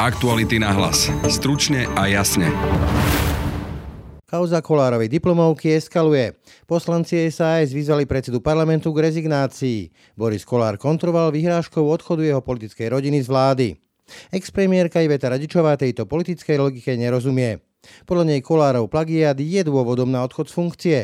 Aktuality na hlas. Stručne a jasne. Kauza Kolárovej diplomovky eskaluje. Poslanci SAS vyzvali predsedu parlamentu k rezignácii. Boris Kolár kontroval vyhrážkou odchodu jeho politickej rodiny z vlády. Expremiérka Iveta Radičová tejto politickej logike nerozumie. Podľa nej Kolárov plagiát je dôvodom na odchod z funkcie.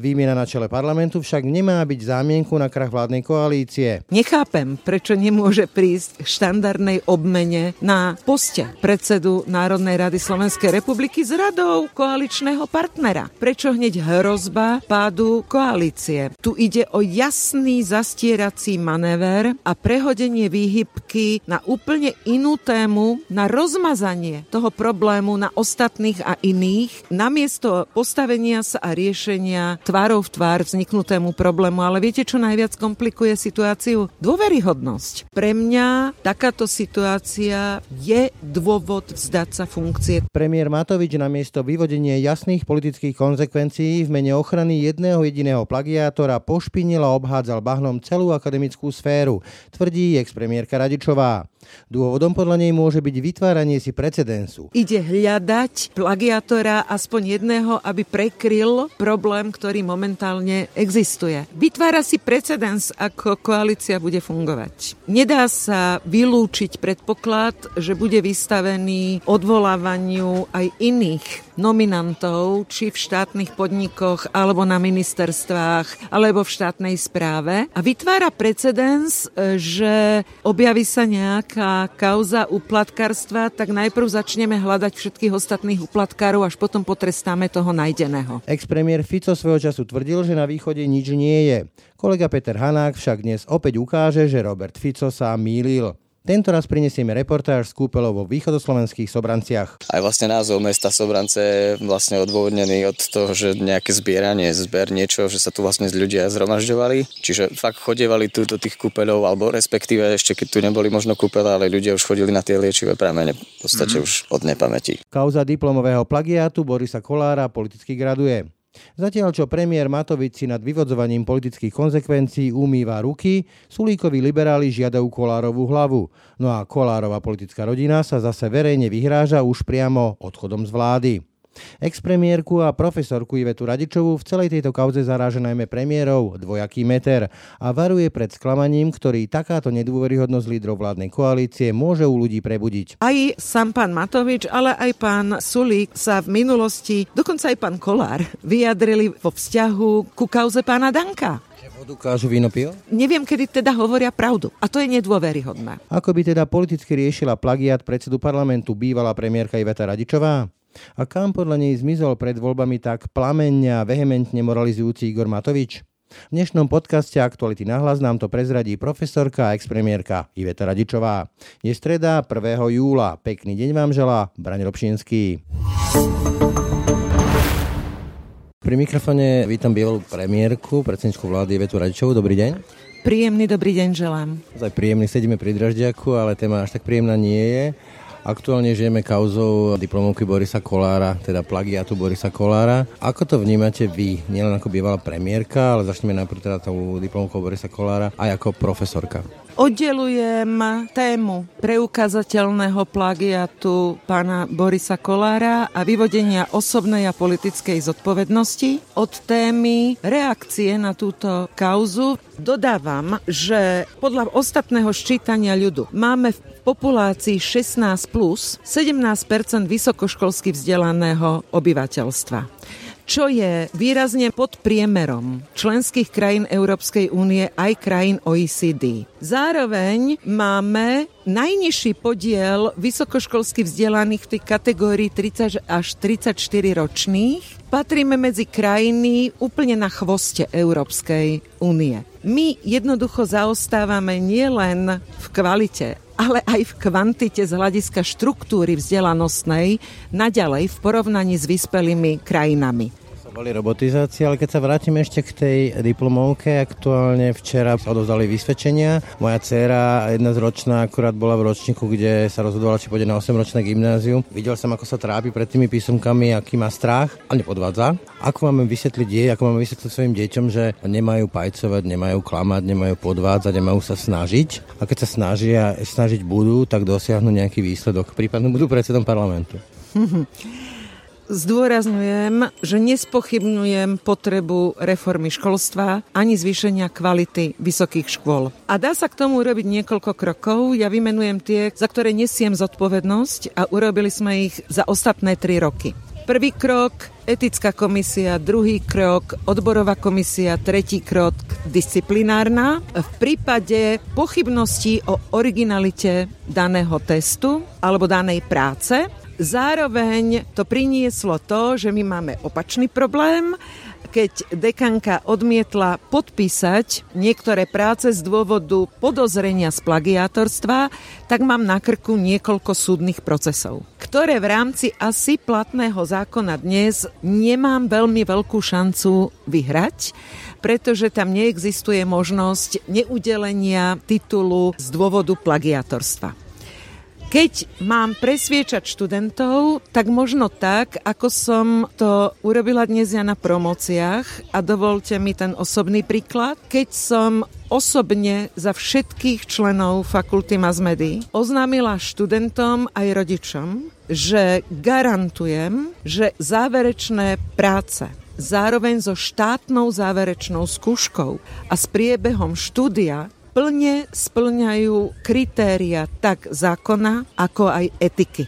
Výmena na čele parlamentu však nemá byť zámienku na krach vládnej koalície. Nechápem, prečo nemôže prísť k štandardnej obmene na poste predsedu Národnej rady Slovenskej republiky s radou koaličného partnera. Prečo hneď hrozba pádu koalície? Tu ide o jasný zastierací manéver a prehodenie výhybky na úplne inú tému, na rozmazanie toho problému na ostatných a iných, namiesto postavenia sa a riešenia tvárov v tvár vzniknutému problému. Ale viete, čo najviac komplikuje situáciu? Dôveryhodnosť. Pre mňa takáto situácia je dôvod vzdať sa funkcie. Premiér Matovič namiesto vyvodenia jasných politických konsekvencií v mene ochrany jedného jediného plagiátora pošpinil obhádzal bahnom celú akademickú sféru, tvrdí ex-premiérka Radičová. Dôvodom podľa nej môže byť vytváranie si precedensu. Ide hľadať plagiátora aspoň jedného, aby prekryl problém, ktorý momentálne existuje. Vytvára si precedens, ako koalícia bude fungovať. Nedá sa vylúčiť predpoklad, že bude vystavený odvolávaniu aj iných nominantov, či v štátnych podnikoch, alebo na ministerstvách, alebo v štátnej správe a vytvára precedens, e, že objaví sa nejaká kauza uplatkarstva, tak najprv začneme hľadať všetkých ostatných uplatkárov, až potom potrestáme toho najdeného. Ex-premiér Fico svojho času tvrdil, že na východe nič nie je. Kolega Peter Hanák však dnes opäť ukáže, že Robert Fico sa mýlil. Tento raz prinesieme reportáž z kúpeľov vo východoslovenských Sobranciach. Aj vlastne názov mesta Sobrance je vlastne odôvodnený od toho, že nejaké zbieranie, zber niečo, že sa tu vlastne ľudia zhromažďovali. Čiže fakt chodievali tu do tých kúpeľov, alebo respektíve ešte keď tu neboli možno kúpeľa, ale ľudia už chodili na tie liečivé pramene v podstate mm. už od nepamäti. Kauza diplomového plagiátu Borisa Kolára politicky graduje. Zatiaľ čo premiér Matovič si nad vyvodzovaním politických konsekvencií umýva ruky, Sulíkovi liberáli žiadajú Kolárovú hlavu. No a Kolárova politická rodina sa zase verejne vyhráža už priamo odchodom z vlády. Expremiérku a profesorku Ivetu Radičovú v celej tejto kauze zaráža najmä premiérov dvojaký meter a varuje pred sklamaním, ktorý takáto nedôveryhodnosť lídrov vládnej koalície môže u ľudí prebudiť. Aj sám pán Matovič, ale aj pán Sulík sa v minulosti, dokonca aj pán Kolár, vyjadrili vo vzťahu ku kauze pána Danka. Vodu kážu víno pil? Neviem, kedy teda hovoria pravdu. A to je nedôveryhodné. Ako by teda politicky riešila plagiat predsedu parlamentu bývalá premiérka Iveta Radičová? A kam podľa nej zmizol pred voľbami tak plamenne a vehementne moralizujúci Igor Matovič? V dnešnom podcaste Aktuality na hlas nám to prezradí profesorka a expremiérka Iveta Radičová. Je streda 1. júla. Pekný deň vám želá Braň Robšinský. Pri mikrofone vítam bývalú premiérku, predsedničku vlády Ivetu Radičovú. Dobrý deň. Príjemný dobrý deň želám. Zaj príjemný, sedíme pri Draždiaku, ale téma až tak príjemná nie je. Aktuálne žijeme kauzou diplomovky Borisa Kolára, teda plagiatu Borisa Kolára. Ako to vnímate vy, nielen ako bývalá premiérka, ale začneme najprv teda tou diplomovkou Borisa Kolára, aj ako profesorka? Oddelujem tému preukázateľného plagiatu pána Borisa Kolára a vyvodenia osobnej a politickej zodpovednosti od témy reakcie na túto kauzu. Dodávam, že podľa ostatného ščítania ľudu máme v populácii 16 plus 17% vysokoškolsky vzdelaného obyvateľstva čo je výrazne pod priemerom členských krajín Európskej únie aj krajín OECD. Zároveň máme najnižší podiel vysokoškolsky vzdelaných v tej kategórii 30 až 34 ročných. Patríme medzi krajiny úplne na chvoste Európskej únie. My jednoducho zaostávame nielen v kvalite, ale aj v kvantite z hľadiska štruktúry vzdelanostnej naďalej v porovnaní s vyspelými krajinami. Boli robotizácie, ale keď sa vrátim ešte k tej diplomovke, aktuálne včera sa odovzdali vysvedčenia. Moja dcéra, jedna z ročná, akurát bola v ročníku, kde sa rozhodovala, či pôjde na 8-ročné gymnázium. Videl som, ako sa trápi pred tými písomkami, aký má strach a nepodvádza. Ako máme vysvetliť jej, ako máme vysvetliť svojim deťom, že nemajú pajcovať, nemajú klamať, nemajú podvádzať, nemajú sa snažiť. A keď sa snažia, snažiť budú, tak dosiahnu nejaký výsledok. Prípadne budú predsedom parlamentu. Zdôrazňujem, že nespochybňujem potrebu reformy školstva ani zvýšenia kvality vysokých škôl. A dá sa k tomu urobiť niekoľko krokov. Ja vymenujem tie, za ktoré nesiem zodpovednosť a urobili sme ich za ostatné tri roky. Prvý krok etická komisia, druhý krok odborová komisia, tretí krok disciplinárna. V prípade pochybností o originalite daného testu alebo danej práce Zároveň to prinieslo to, že my máme opačný problém, keď dekanka odmietla podpísať niektoré práce z dôvodu podozrenia z plagiátorstva, tak mám na krku niekoľko súdnych procesov, ktoré v rámci asi platného zákona dnes nemám veľmi veľkú šancu vyhrať, pretože tam neexistuje možnosť neudelenia titulu z dôvodu plagiátorstva. Keď mám presviečať študentov, tak možno tak, ako som to urobila dnes ja na promociách a dovolte mi ten osobný príklad. Keď som osobne za všetkých členov fakulty Mazmedy oznámila študentom aj rodičom, že garantujem, že záverečné práce zároveň so štátnou záverečnou skúškou a s priebehom štúdia plne splňajú kritéria tak zákona, ako aj etiky.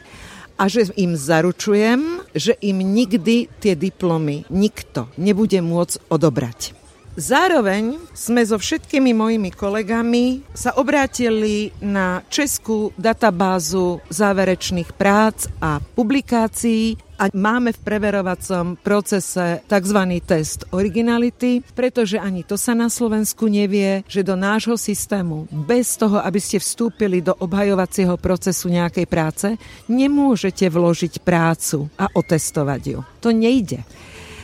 A že im zaručujem, že im nikdy tie diplomy nikto nebude môcť odobrať. Zároveň sme so všetkými mojimi kolegami sa obrátili na českú databázu záverečných prác a publikácií a máme v preverovacom procese tzv. test originality, pretože ani to sa na Slovensku nevie, že do nášho systému bez toho, aby ste vstúpili do obhajovacieho procesu nejakej práce, nemôžete vložiť prácu a otestovať ju. To nejde.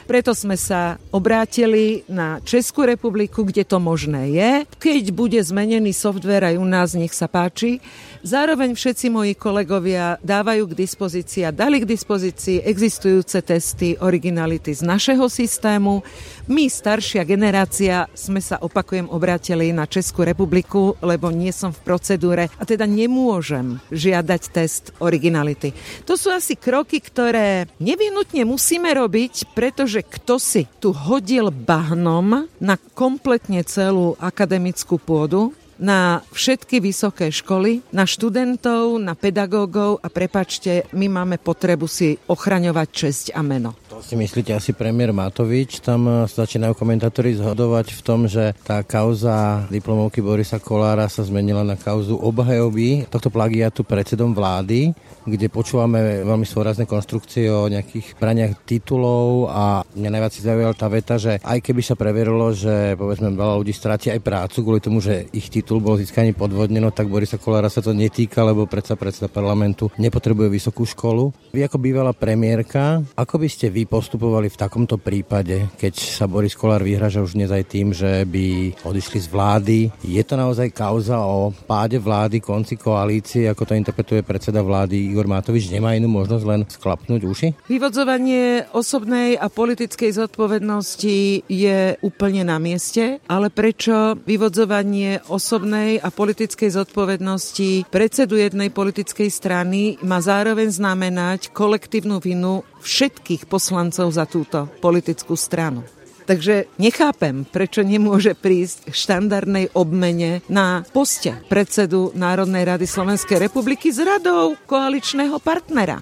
Preto sme sa obrátili na Českú republiku, kde to možné je. Keď bude zmenený software aj u nás, nech sa páči. Zároveň všetci moji kolegovia dávajú k dispozícii a dali k dispozícii existujúce testy originality z našeho systému. My, staršia generácia, sme sa, opakujem, obrátili na Českú republiku, lebo nie som v procedúre a teda nemôžem žiadať test originality. To sú asi kroky, ktoré nevyhnutne musíme robiť, pretože že kto si tu hodil bahnom na kompletne celú akademickú pôdu, na všetky vysoké školy, na študentov, na pedagógov a prepačte, my máme potrebu si ochraňovať česť a meno. To si myslíte asi premiér Matovič? Tam e, začínajú komentátori zhodovať v tom, že tá kauza diplomovky Borisa Kolára sa zmenila na kauzu obhajoby tohto plagiatu predsedom vlády, kde počúvame veľmi svorazné konstrukcie o nejakých braniach titulov a mňa najviac si zaujala tá veta, že aj keby sa preverilo, že povedzme veľa ľudí stráti aj prácu kvôli tomu, že ich titul titul bol získaný podvodneno, tak Borisa Kolára sa to netýka, lebo predsa predseda parlamentu nepotrebuje vysokú školu. Vy ako bývalá premiérka, ako by ste vy postupovali v takomto prípade, keď sa Boris Kolár vyhraža už dnes aj tým, že by odišli z vlády? Je to naozaj kauza o páde vlády, konci koalície, ako to interpretuje predseda vlády Igor Matovič? Nemá inú možnosť len sklapnúť uši? Vyvodzovanie osobnej a politickej zodpovednosti je úplne na mieste, ale prečo vyvodzovanie osobnej osobnej a politickej zodpovednosti predsedu jednej politickej strany má zároveň znamenať kolektívnu vinu všetkých poslancov za túto politickú stranu. Takže nechápem, prečo nemôže prísť k štandardnej obmene na poste predsedu Národnej rady Slovenskej republiky s radou koaličného partnera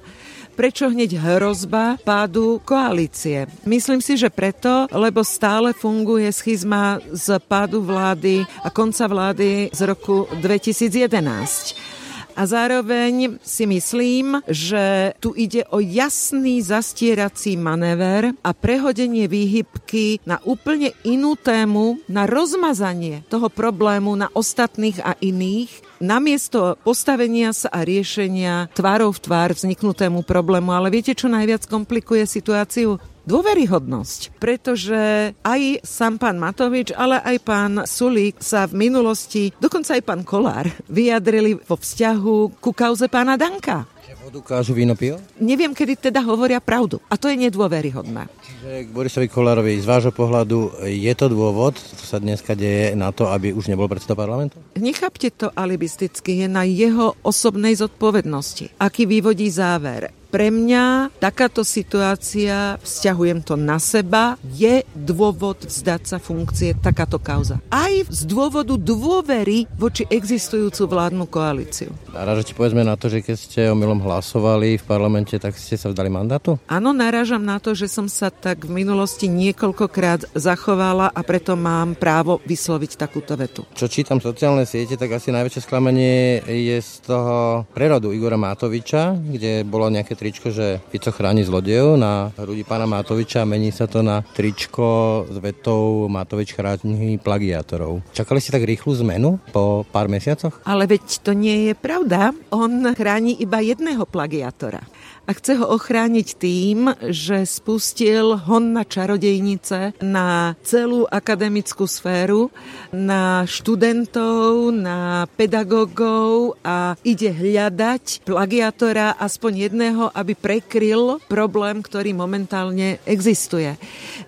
prečo hneď hrozba pádu koalície? Myslím si, že preto, lebo stále funguje schizma z pádu vlády a konca vlády z roku 2011. A zároveň si myslím, že tu ide o jasný zastierací manéver a prehodenie výhybky na úplne inú tému, na rozmazanie toho problému na ostatných a iných, namiesto postavenia sa a riešenia tvárov v tvár vzniknutému problému. Ale viete, čo najviac komplikuje situáciu? dôveryhodnosť, pretože aj sám pán Matovič, ale aj pán Sulík sa v minulosti, dokonca aj pán Kolár, vyjadrili vo vzťahu ku kauze pána Danka. Vodu kážu víno pil? Neviem, kedy teda hovoria pravdu. A to je nedôveryhodné. Čiže k Borisovi Kolárovi z vášho pohľadu je to dôvod, čo sa dneska deje na to, aby už nebol predseda parlamentu? Nechápte to alibisticky, je na jeho osobnej zodpovednosti. Aký vyvodí záver? Pre mňa takáto situácia, vzťahujem to na seba, je dôvod vzdať sa funkcie takáto kauza. Aj z dôvodu dôvery voči existujúcu vládnu koalíciu. Narážate povedzme na to, že keď ste omylom hlasovali v parlamente, tak ste sa vzdali mandátu? Áno, narážam na to, že som sa tak v minulosti niekoľkokrát zachovala a preto mám právo vysloviť takúto vetu. Čo čítam sociálne siete, tak asi najväčšie sklamanie je z toho prerodu Igora Matoviča, kde bolo nejaké tričko, že Fico chráni zlodejov na hrudi pána Matoviča a mení sa to na tričko s vetou Matovič chráni plagiátorov. Čakali ste tak rýchlu zmenu po pár mesiacoch? Ale veď to nie je pravda. On chráni iba jedného plagiátora a chce ho ochrániť tým, že spustil hon na čarodejnice na celú akademickú sféru, na študentov, na pedagógov a ide hľadať plagiatora aspoň jedného, aby prekryl problém, ktorý momentálne existuje.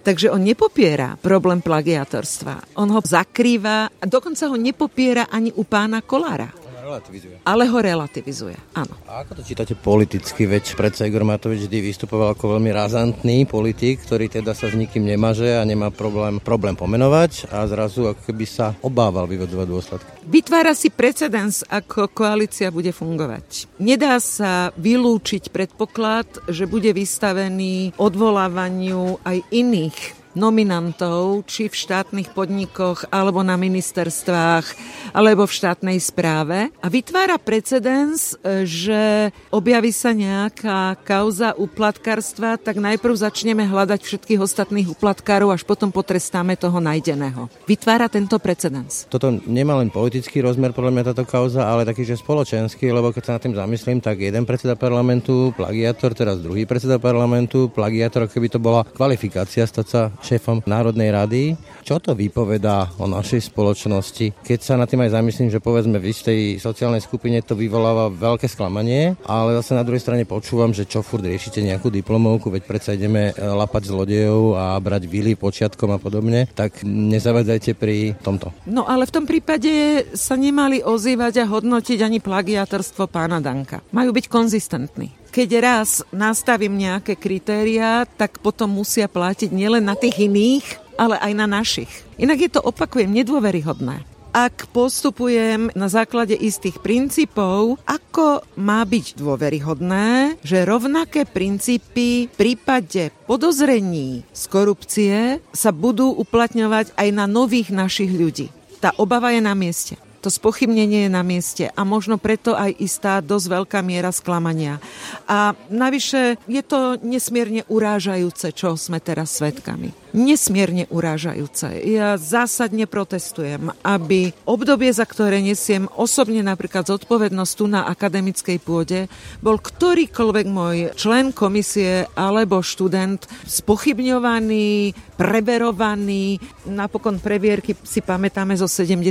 Takže on nepopiera problém plagiatorstva. On ho zakrýva a dokonca ho nepopiera ani u pána Kolára relativizuje. Ale ho relativizuje, áno. A ako to čítate politicky? Veď predsa Igor Matovič vždy vystupoval ako veľmi razantný politik, ktorý teda sa s nikým nemaže a nemá problém, problém pomenovať a zrazu ako keby sa obával vyvodzovať dôsledky. Vytvára si precedens, ako koalícia bude fungovať. Nedá sa vylúčiť predpoklad, že bude vystavený odvolávaniu aj iných nominantov, či v štátnych podnikoch, alebo na ministerstvách, alebo v štátnej správe. A vytvára precedens, e, že objaví sa nejaká kauza uplatkarstva, tak najprv začneme hľadať všetkých ostatných uplatkárov, až potom potrestáme toho najdeného. Vytvára tento precedens. Toto nemá len politický rozmer, podľa mňa táto kauza, ale taký, že spoločenský, lebo keď sa nad tým zamyslím, tak jeden predseda parlamentu, plagiátor, teraz druhý predseda parlamentu, plagiátor, keby to bola kvalifikácia stať sa šéfom Národnej rady. Čo to vypovedá o našej spoločnosti? Keď sa na tým aj zamyslím, že povedzme v istej sociálnej skupine to vyvoláva veľké sklamanie, ale zase na druhej strane počúvam, že čo furt riešite nejakú diplomovku, veď predsa ideme e, lapať zlodejov a brať vily počiatkom a podobne, tak nezavadzajte pri tomto. No ale v tom prípade sa nemali ozývať a hodnotiť ani plagiatorstvo pána Danka. Majú byť konzistentní keď raz nastavím nejaké kritériá, tak potom musia platiť nielen na tých iných, ale aj na našich. Inak je to, opakujem, nedôveryhodné ak postupujem na základe istých princípov, ako má byť dôveryhodné, že rovnaké princípy v prípade podozrení z korupcie sa budú uplatňovať aj na nových našich ľudí. Tá obava je na mieste to spochybnenie je na mieste a možno preto aj istá dosť veľká miera sklamania. A navyše je to nesmierne urážajúce, čo sme teraz svetkami nesmierne urážajúce. Ja zásadne protestujem, aby obdobie, za ktoré nesiem osobne napríklad zodpovednosť tu na akademickej pôde, bol ktorýkoľvek môj člen komisie alebo študent spochybňovaný, preverovaný. Napokon previerky si pamätáme zo 70.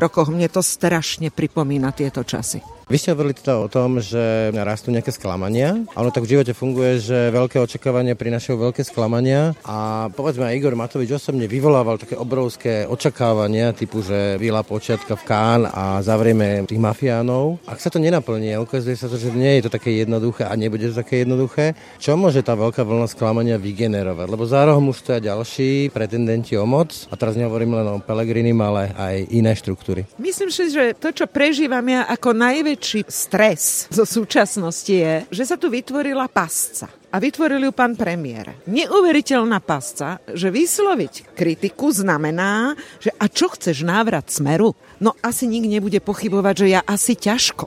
rokoch. Mne to strašne pripomína tieto časy. Vy ste hovorili teda o tom, že rastú nejaké sklamania. A ono tak v živote funguje, že veľké očakávania prinašajú veľké sklamania. A povedzme aj Igor Matovič osobne vyvolával také obrovské očakávania, typu, že vila počiatka v Kán a zavrieme tých mafiánov. Ak sa to nenaplní, ukazuje sa to, že nie je to také jednoduché a nebude to také jednoduché, čo môže tá veľká vlna sklamania vygenerovať? Lebo za rohom už stoja ďalší pretendenti o moc. A teraz nehovorím len o Pelegrinim, ale aj iné štruktúry. Myslím si, že to, čo prežívam ja ako najväčšie najväčší stres zo súčasnosti je, že sa tu vytvorila pasca. A vytvoril ju pán premiér. Neuveriteľná pasca, že vysloviť kritiku znamená, že a čo chceš návrat smeru? No asi nik nebude pochybovať, že ja asi ťažko.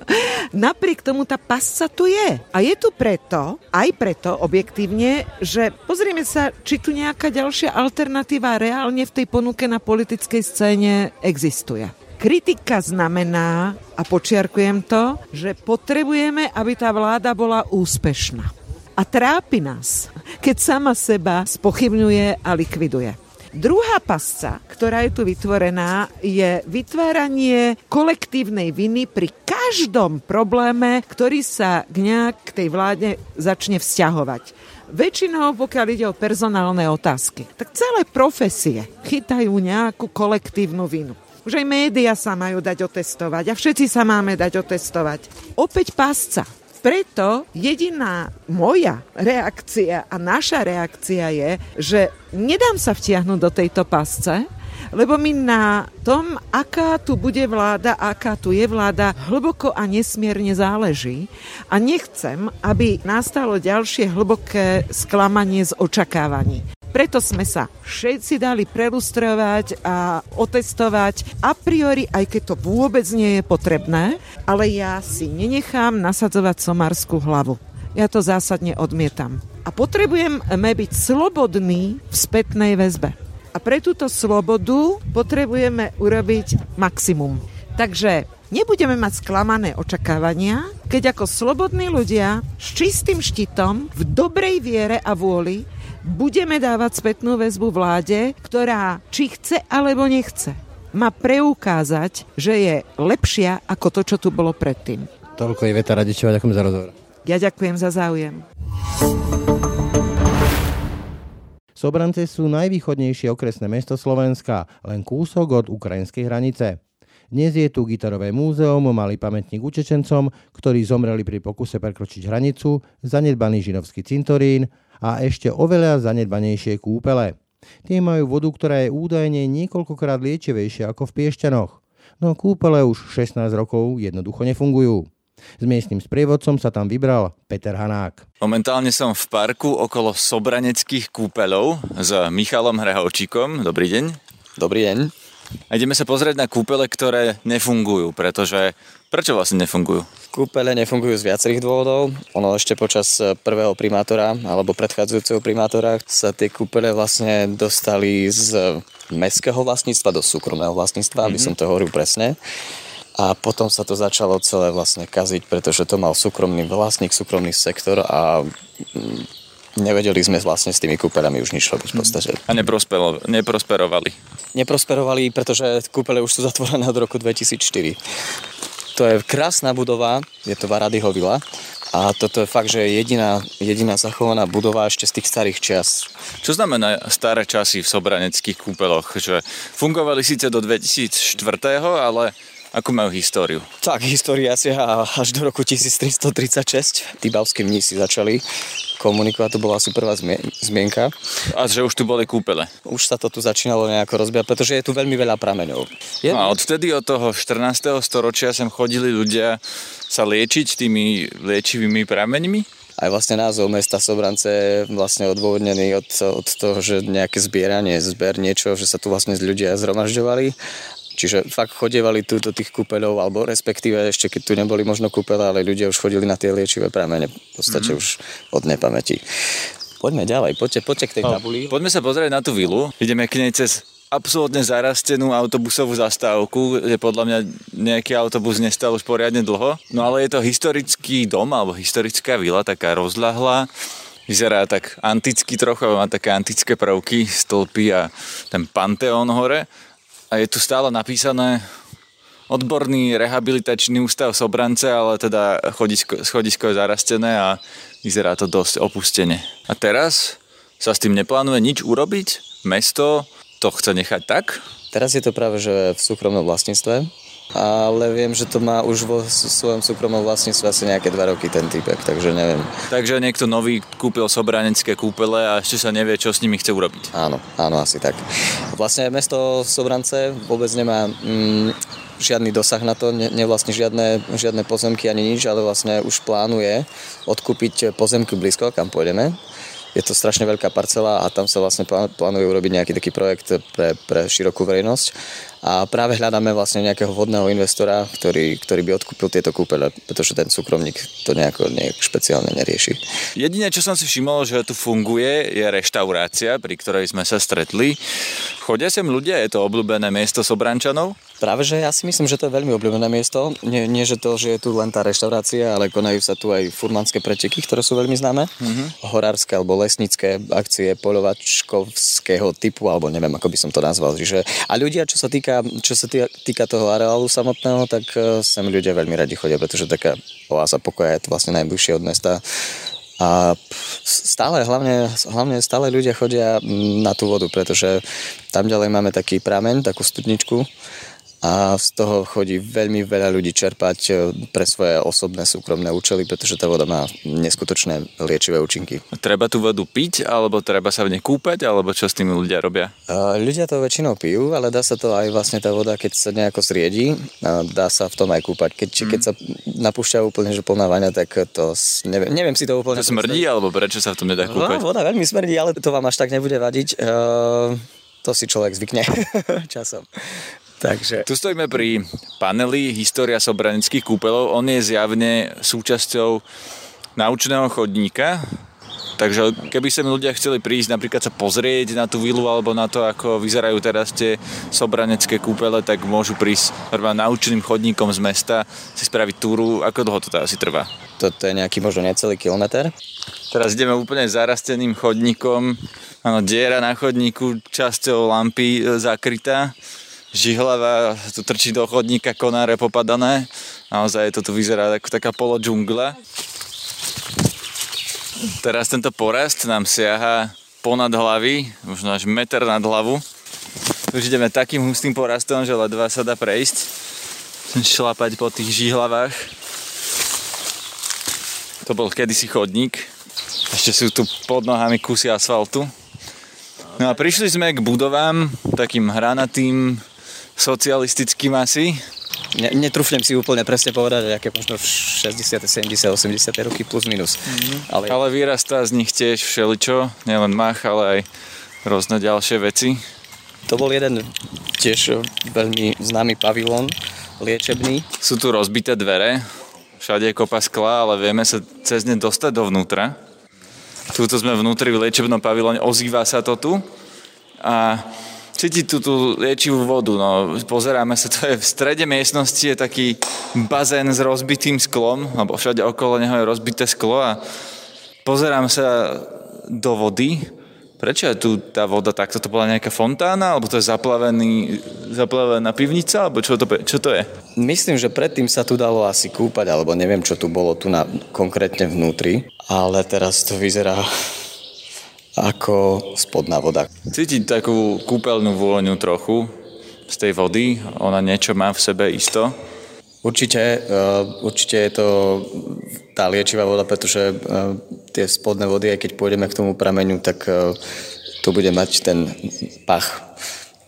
Napriek tomu tá pasca tu je. A je tu preto, aj preto objektívne, že pozrieme sa, či tu nejaká ďalšia alternatíva reálne v tej ponuke na politickej scéne existuje. Kritika znamená, a počiarkujem to, že potrebujeme, aby tá vláda bola úspešná. A trápi nás, keď sama seba spochybňuje a likviduje. Druhá pasca, ktorá je tu vytvorená, je vytváranie kolektívnej viny pri každom probléme, ktorý sa nejak k tej vláde začne vzťahovať. Väčšinou, pokiaľ ide o personálne otázky, tak celé profesie chytajú nejakú kolektívnu vinu. Už aj médiá sa majú dať otestovať a všetci sa máme dať otestovať. Opäť pásca preto jediná moja reakcia a naša reakcia je, že nedám sa vtiahnuť do tejto pasce, lebo mi na tom, aká tu bude vláda, aká tu je vláda, hlboko a nesmierne záleží a nechcem, aby nastalo ďalšie hlboké sklamanie z očakávaní. Preto sme sa všetci dali prelustrovať a otestovať a priori, aj keď to vôbec nie je potrebné, ale ja si nenechám nasadzovať somárskú hlavu. Ja to zásadne odmietam. A potrebujeme byť slobodní v spätnej väzbe. A pre túto slobodu potrebujeme urobiť maximum. Takže nebudeme mať sklamané očakávania, keď ako slobodní ľudia s čistým štítom v dobrej viere a vôli budeme dávať spätnú väzbu vláde, ktorá či chce alebo nechce, má preukázať, že je lepšia ako to, čo tu bolo predtým. Toľko je Veta Radičová, ďakujem za rozhovor. Ja ďakujem za záujem. Sobrance sú najvýchodnejšie okresné mesto Slovenska, len kúsok od ukrajinskej hranice. Dnes je tu gitarové múzeum, malý pamätník utečencom, ktorí zomreli pri pokuse prekročiť hranicu, zanedbaný žinovský cintorín a ešte oveľa zanedbanejšie kúpele. Tie majú vodu, ktorá je údajne niekoľkokrát liečivejšia ako v Piešťanoch. No kúpele už 16 rokov jednoducho nefungujú. S miestnym sprievodcom sa tam vybral Peter Hanák. Momentálne som v parku okolo Sobraneckých kúpeľov s Michalom Hrehovčíkom. Dobrý deň. Dobrý deň. A ideme sa pozrieť na kúpele, ktoré nefungujú, pretože prečo vlastne nefungujú? Kúpele nefungujú z viacerých dôvodov. Ono ešte počas e, prvého primátora alebo predchádzajúceho primátora sa tie kúpele vlastne dostali z mestského vlastníctva do súkromného vlastníctva, mm-hmm. aby mhm. som to hovoril presne. A potom sa to začalo celé vlastne kaziť, pretože to mal súkromný vlastník, súkromný sektor a mm, nevedeli sme vlastne s tými kúpeľami už nič robiť v podstate. A neprosperovali? Neprosperovali, pretože kúpele už sú zatvorené od roku 2004. To je krásna budova, je to Varadyho vila a toto je fakt, že je jediná, jediná zachovaná budova ešte z tých starých čias. Čo znamená staré časy v sobraneckých kúpeloch? Že fungovali síce do 2004, ale ako majú históriu? Tak, história siaha až do roku 1336. Tí bavskí mnísi začali komunikovať, to bola asi prvá zmienka. A že už tu boli kúpele? Už sa to tu začínalo nejako rozbiať, pretože je tu veľmi veľa prameňov. Je... No a odvtedy od toho 14. storočia sem chodili ľudia sa liečiť tými liečivými prameňmi? Aj vlastne názov mesta Sobrance vlastne odôvodnený od, od toho, že nejaké zbieranie, zber niečo, že sa tu vlastne ľudia zhromažďovali Čiže fakt chodievali tu do tých kúpeľov, alebo respektíve ešte keď tu neboli možno kúpele, ale ľudia už chodili na tie liečivé pramene, v podstate mm-hmm. už od nepamäti. Poďme ďalej, poďte, poďte k tej tabuli. Poďme sa pozrieť na tú vilu. Ideme k nej cez absolútne zarastenú autobusovú zastávku, kde podľa mňa nejaký autobus nestal už poriadne dlho. No ale je to historický dom, alebo historická vila, taká rozľahlá. Vyzerá tak anticky trochu, má také antické prvky, stĺpy a ten panteón hore a je tu stále napísané odborný rehabilitačný ústav Sobrance, ale teda chodisko, schodisko je zarastené a vyzerá to dosť opustene. A teraz sa s tým neplánuje nič urobiť? Mesto to chce nechať tak? Teraz je to práve že v súkromnom vlastníctve ale viem, že to má už vo svojom súkromnom vlastníctve asi nejaké dva roky ten typek, takže neviem. Takže niekto nový kúpil sobranecké kúpele a ešte sa nevie, čo s nimi chce urobiť. Áno, áno, asi tak. Vlastne mesto Sobrance vôbec nemá mm, žiadny dosah na to, ne, nevlastní žiadne, žiadne pozemky ani nič, ale vlastne už plánuje odkúpiť pozemky blízko, kam pôjdeme je to strašne veľká parcela a tam sa vlastne plánuje urobiť nejaký taký projekt pre, pre širokú verejnosť. a práve hľadáme vlastne nejakého vhodného investora, ktorý, ktorý by odkúpil tieto kúpele, pretože ten súkromník to nejako nejak špeciálne nerieši. Jediné, čo som si všimol, že tu funguje, je reštaurácia, pri ktorej sme sa stretli. Chodia sem ľudia, je to obľúbené miesto Sobrančanov? Práve, že ja si myslím, že to je veľmi obľúbené miesto. Nie, nie že to, že je tu len tá reštaurácia, ale konajú sa tu aj furmanské preteky, ktoré sú veľmi známe. Mm-hmm. Horárske alebo lesnícke akcie polovačkovského typu, alebo neviem, ako by som to nazval. Že, a ľudia, čo sa týka, čo sa týka, toho areálu samotného, tak eh, sem ľudia veľmi radi chodia, pretože taká oáza pokoja je vlastne najbližšie od mesta a stále, hlavne, hlavne stále ľudia chodia na tú vodu, pretože tam ďalej máme taký prameň, takú studničku a z toho chodí veľmi veľa ľudí čerpať e, pre svoje osobné súkromné účely, pretože tá voda má neskutočné liečivé účinky. Treba tú vodu piť, alebo treba sa v nej kúpať, alebo čo s tými ľudia robia? Uh, ľudia to väčšinou pijú, ale dá sa to aj vlastne tá voda, keď sa nejako zriedí, uh, dá sa v tom aj kúpať. Keď, mm. keď sa napúšťa úplne, že plná vaňa, tak to neviem, neviem si to úplne... To smrdí, alebo prečo sa v tom nedá kúpať? No, voda veľmi smrdí, ale to vám až tak nebude vadiť. Uh, to si človek zvykne časom. Takže... Tu stojíme pri paneli História sobranických kúpelov. On je zjavne súčasťou naučného chodníka, Takže keby sa ľudia chceli prísť napríklad sa pozrieť na tú vilu alebo na to, ako vyzerajú teraz tie sobranecké kúpele, tak môžu prísť naučeným chodníkom z mesta si spraviť túru. Ako dlho to asi trvá? Toto je nejaký možno necelý kilometr. Teraz ideme úplne zarasteným chodníkom. Áno, diera na chodníku, časťou lampy e, zakrytá žihlava, tu trčí do chodníka konáre popadané. Naozaj to tu vyzerá ako taká polo džungla. Teraz tento porast nám siaha ponad hlavy, možno až meter nad hlavu. Už ideme takým hustým porastom, že ledva sa dá prejsť. Šlapať po tých žihlavách. To bol kedysi chodník. Ešte sú tu pod nohami kusy asfaltu. No a prišli sme k budovám, takým hranatým, socialistickým asi. Ne, netrúfnem si úplne presne povedať, aké možno 60., 70., 80. roky plus minus. Mm-hmm. Ale... ale vyrastá z nich tiež všeličo, nielen mach, ale aj rôzne ďalšie veci. To bol jeden tiež veľmi známy pavilón liečebný. Sú tu rozbité dvere, všade je kopa skla, ale vieme sa cez ne dostať dovnútra. Tuto sme vnútri v liečebnom pavilóne, ozýva sa to tu a cítiť tú, tú liečivú vodu. No, pozeráme sa, to je v strede miestnosti je taký bazén s rozbitým sklom, alebo všade okolo neho je rozbité sklo a pozerám sa do vody. Prečo je tu tá voda takto? To bola nejaká fontána, alebo to je zaplavený, zaplavená pivnica, alebo čo to, čo to je? Myslím, že predtým sa tu dalo asi kúpať, alebo neviem, čo tu bolo tu na, konkrétne vnútri, ale teraz to vyzerá ako spodná voda. Cítiť takú kúpeľnú vôňu trochu z tej vody, ona niečo má v sebe isto. Určite, eh, určite je to tá liečivá voda, pretože eh, tie spodné vody, aj keď pôjdeme k tomu prameňu, tak eh, to bude mať ten pach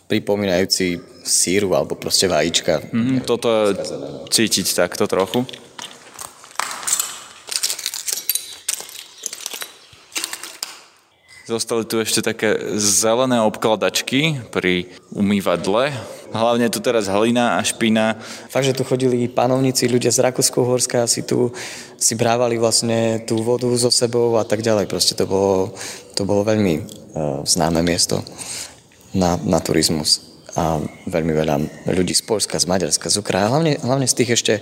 pripomínajúci síru alebo proste vajíčka. Mm-hmm, toto cítiť takto trochu. Zostali tu ešte také zelené obkladačky pri umývadle. Hlavne tu teraz hlina a špina. Fakt, že tu chodili panovníci, ľudia z Rakúsko-Horska, si tu si brávali vlastne tú vodu so sebou a tak ďalej. Proste to bolo, to bolo veľmi uh, známe miesto na, na turizmus. A veľmi veľa ľudí z Polska, z Maďarska, z Ukrajiny, hlavne, hlavne z tých ešte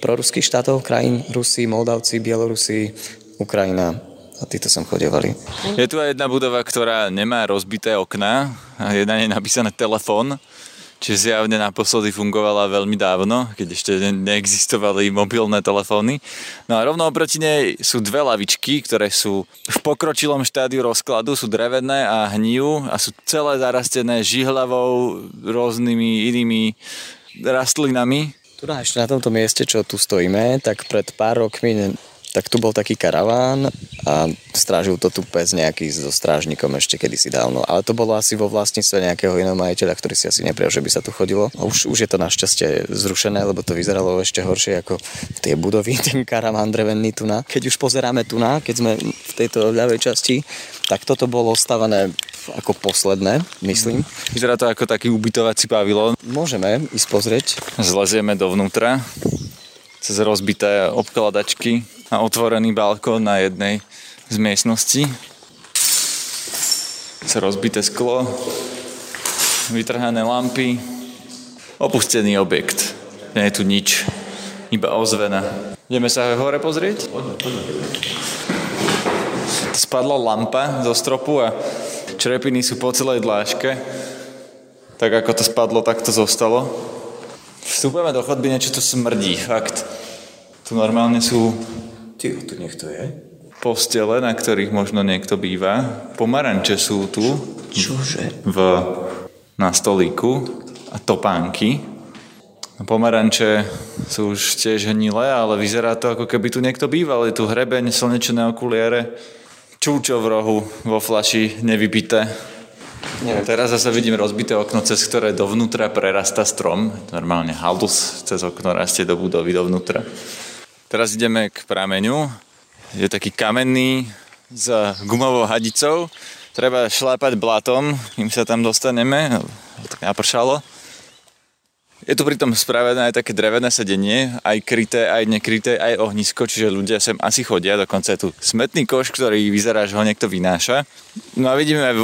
proruských štátov, krajín, Rusi, Moldavci, Bielorusi, Ukrajina, a títo sem chodevali. Je tu aj jedna budova, ktorá nemá rozbité okná a je na nej napísané telefón, čiže zjavne naposledy fungovala veľmi dávno, keď ešte neexistovali mobilné telefóny. No a rovno oproti nej sú dve lavičky, ktoré sú v pokročilom štádiu rozkladu, sú drevené a hnijú a sú celé zarastené žihlavou, rôznymi inými rastlinami. Tu na ešte na tomto mieste, čo tu stojíme, tak pred pár rokmi tak tu bol taký karaván a strážil to tu pes nejaký so strážnikom ešte kedysi dávno. Ale to bolo asi vo vlastníctve nejakého iného majiteľa, ktorý si asi neprijal, že by sa tu chodilo. A už, už je to našťastie zrušené, lebo to vyzeralo ešte horšie ako tie budovy, ten karaván drevený tu na. Keď už pozeráme tu na, keď sme v tejto ľavej časti, tak toto bolo stavané ako posledné, myslím. Vyzerá to ako taký ubytovací pavilón. Môžeme ísť pozrieť. Zlezieme dovnútra cez rozbité obkladačky a otvorený balkón na jednej z miestností. Cez rozbité sklo, vytrhané lampy, opustený objekt. Nie je tu nič, iba ozvena. Ideme sa hore pozrieť? Poďme, poďme. Spadla lampa zo stropu a črepiny sú po celej dláške. Tak ako to spadlo, tak to zostalo. Vstúpame do chodby, niečo tu smrdí, fakt. Tu normálne sú... Ty, tu niekto je? Postele, na ktorých možno niekto býva. Pomaranče sú tu. Čože? V, na stolíku. A topánky. Pomaranče sú už tiež hnilé, ale vyzerá to, ako keby tu niekto býval. Je tu hrebeň, slnečné okuliare, čúčo v rohu vo flaši, nevypité. Neviem. Teraz zase vidím rozbité okno, cez ktoré dovnútra prerasta strom. Normálne halus cez okno rastie do budovy dovnútra. Teraz ideme k prameňu. Je taký kamenný s gumovou hadicou. Treba šlápať blatom, kým sa tam dostaneme. Napršalo. Je tu pritom spravené aj také drevené sedenie, aj kryté, aj nekryté, aj ohnisko, čiže ľudia sem asi chodia, dokonca je tu smetný koš, ktorý vyzerá, že ho niekto vynáša. No a vidíme aj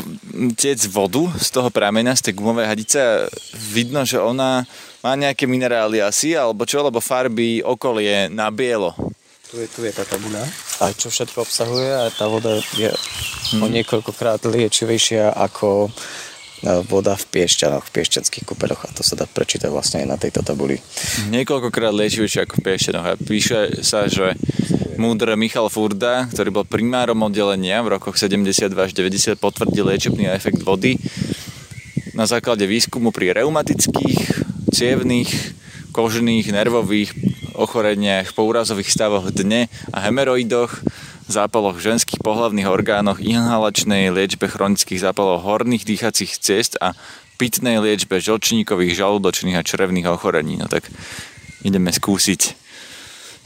tiec vodu z toho prameňa, z tej gumovej hadice a vidno, že ona má nejaké minerály asi, alebo čo, lebo farby okolie na bielo. Tu je, tu je tá tabula. A čo všetko obsahuje a tá voda je hmm. o niekoľkokrát liečivejšia ako voda v Piešťanoch, v Piešťanských kúpeľoch a to sa dá prečítať vlastne aj na tejto tabuli. Niekoľkokrát liečivejšie ako v Piešťanoch a píše sa, že múdr Michal Furda, ktorý bol primárom oddelenia v rokoch 72 až 90 potvrdil liečebný efekt vody na základe výskumu pri reumatických, cievných, kožných, nervových ochoreniach, pourazových stavoch dne a hemeroidoch zápaloch ženských pohlavných orgánoch, inhalačnej liečbe chronických zápalov horných dýchacích ciest a pitnej liečbe žlčníkových, žalúdočných a črevných ochorení. No tak ideme skúsiť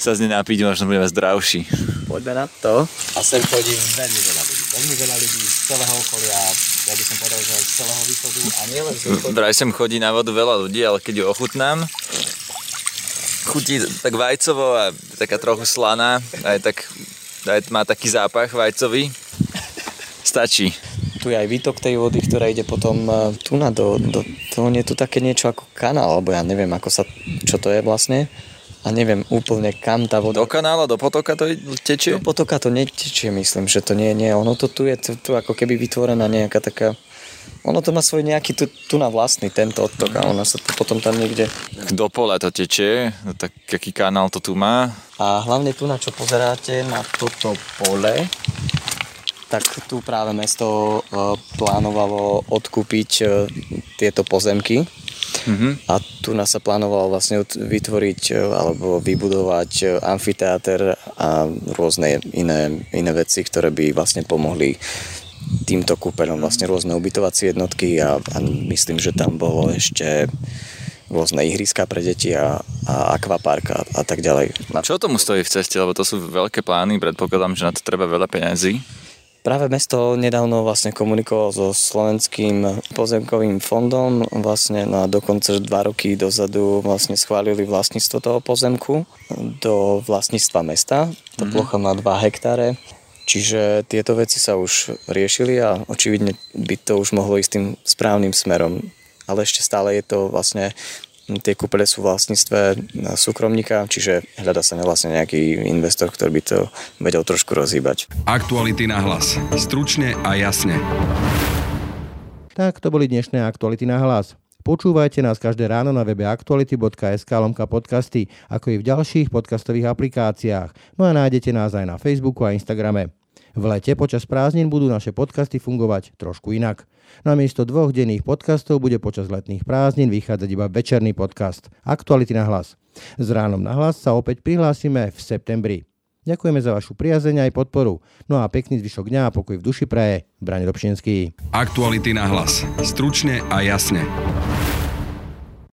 sa z nej napiť, možno budeme zdravší. Poďme na to. A sem chodí veľmi veľa ľudí. Veľmi veľa ľudí z celého okolia, ja by som povedal, že z celého východu a nielen z východu. Vraj sem chodí na vodu veľa ľudí, ale keď ju ochutnám, chutí tak vajcovo a taká trochu slaná, aj tak má taký zápach vajcový. Stačí. Tu je aj výtok tej vody, ktorá ide potom e, tu na do, do to je tu také niečo ako kanál, alebo ja neviem, ako sa, čo to je vlastne. A neviem úplne kam tá voda... Do kanála, do potoka to tečie? Do potoka to netečie, myslím, že to nie, nie. Ono to tu je tu, tu ako keby vytvorená nejaká taká ono to má svoj nejaký tu, tu na vlastný tento odtok a ono sa to potom tam niekde... Do pola to tečie, no tak aký kanál to tu má? A hlavne tu na čo pozeráte, na toto pole, tak tu práve mesto e, plánovalo odkúpiť e, tieto pozemky mm-hmm. a tu nás sa plánovalo vlastne vytvoriť e, alebo vybudovať amfiteáter a rôzne iné, iné veci, ktoré by vlastne pomohli týmto kúpeľom vlastne rôzne ubytovacie jednotky a, a myslím, že tam bolo ešte rôzne ihriska pre deti a, a akvapark a, a tak ďalej. Čo tomu stojí v ceste? Lebo to sú veľké plány, predpokladám, že na to treba veľa peňazí. Práve mesto nedávno vlastne komunikovalo so slovenským pozemkovým fondom vlastne na dokonca dva roky dozadu vlastne schválili vlastníctvo toho pozemku do vlastníctva mesta. Tá mm-hmm. plocha má 2 hektáre Čiže tieto veci sa už riešili a očividne by to už mohlo ísť tým správnym smerom. Ale ešte stále je to vlastne tie kúpele sú v vlastníctve súkromníka, čiže hľada sa vlastne nejaký investor, ktorý by to vedel trošku rozhýbať. Aktuality na hlas. Stručne a jasne. Tak to boli dnešné aktuality na hlas. Počúvajte nás každé ráno na webe aktuality.sk lomka podcasty, ako i v ďalších podcastových aplikáciách. No a nájdete nás aj na Facebooku a Instagrame. V lete počas prázdnin budú naše podcasty fungovať trošku inak. Namiesto dvoch denných podcastov bude počas letných prázdnin vychádzať iba večerný podcast Aktuality na hlas. S ránom na hlas sa opäť prihlásime v septembri. Ďakujeme za vašu priazeň aj podporu. No a pekný zvyšok dňa a pokoj v duši praje. Braň Robšinský. Aktuality na hlas. Stručne a jasne.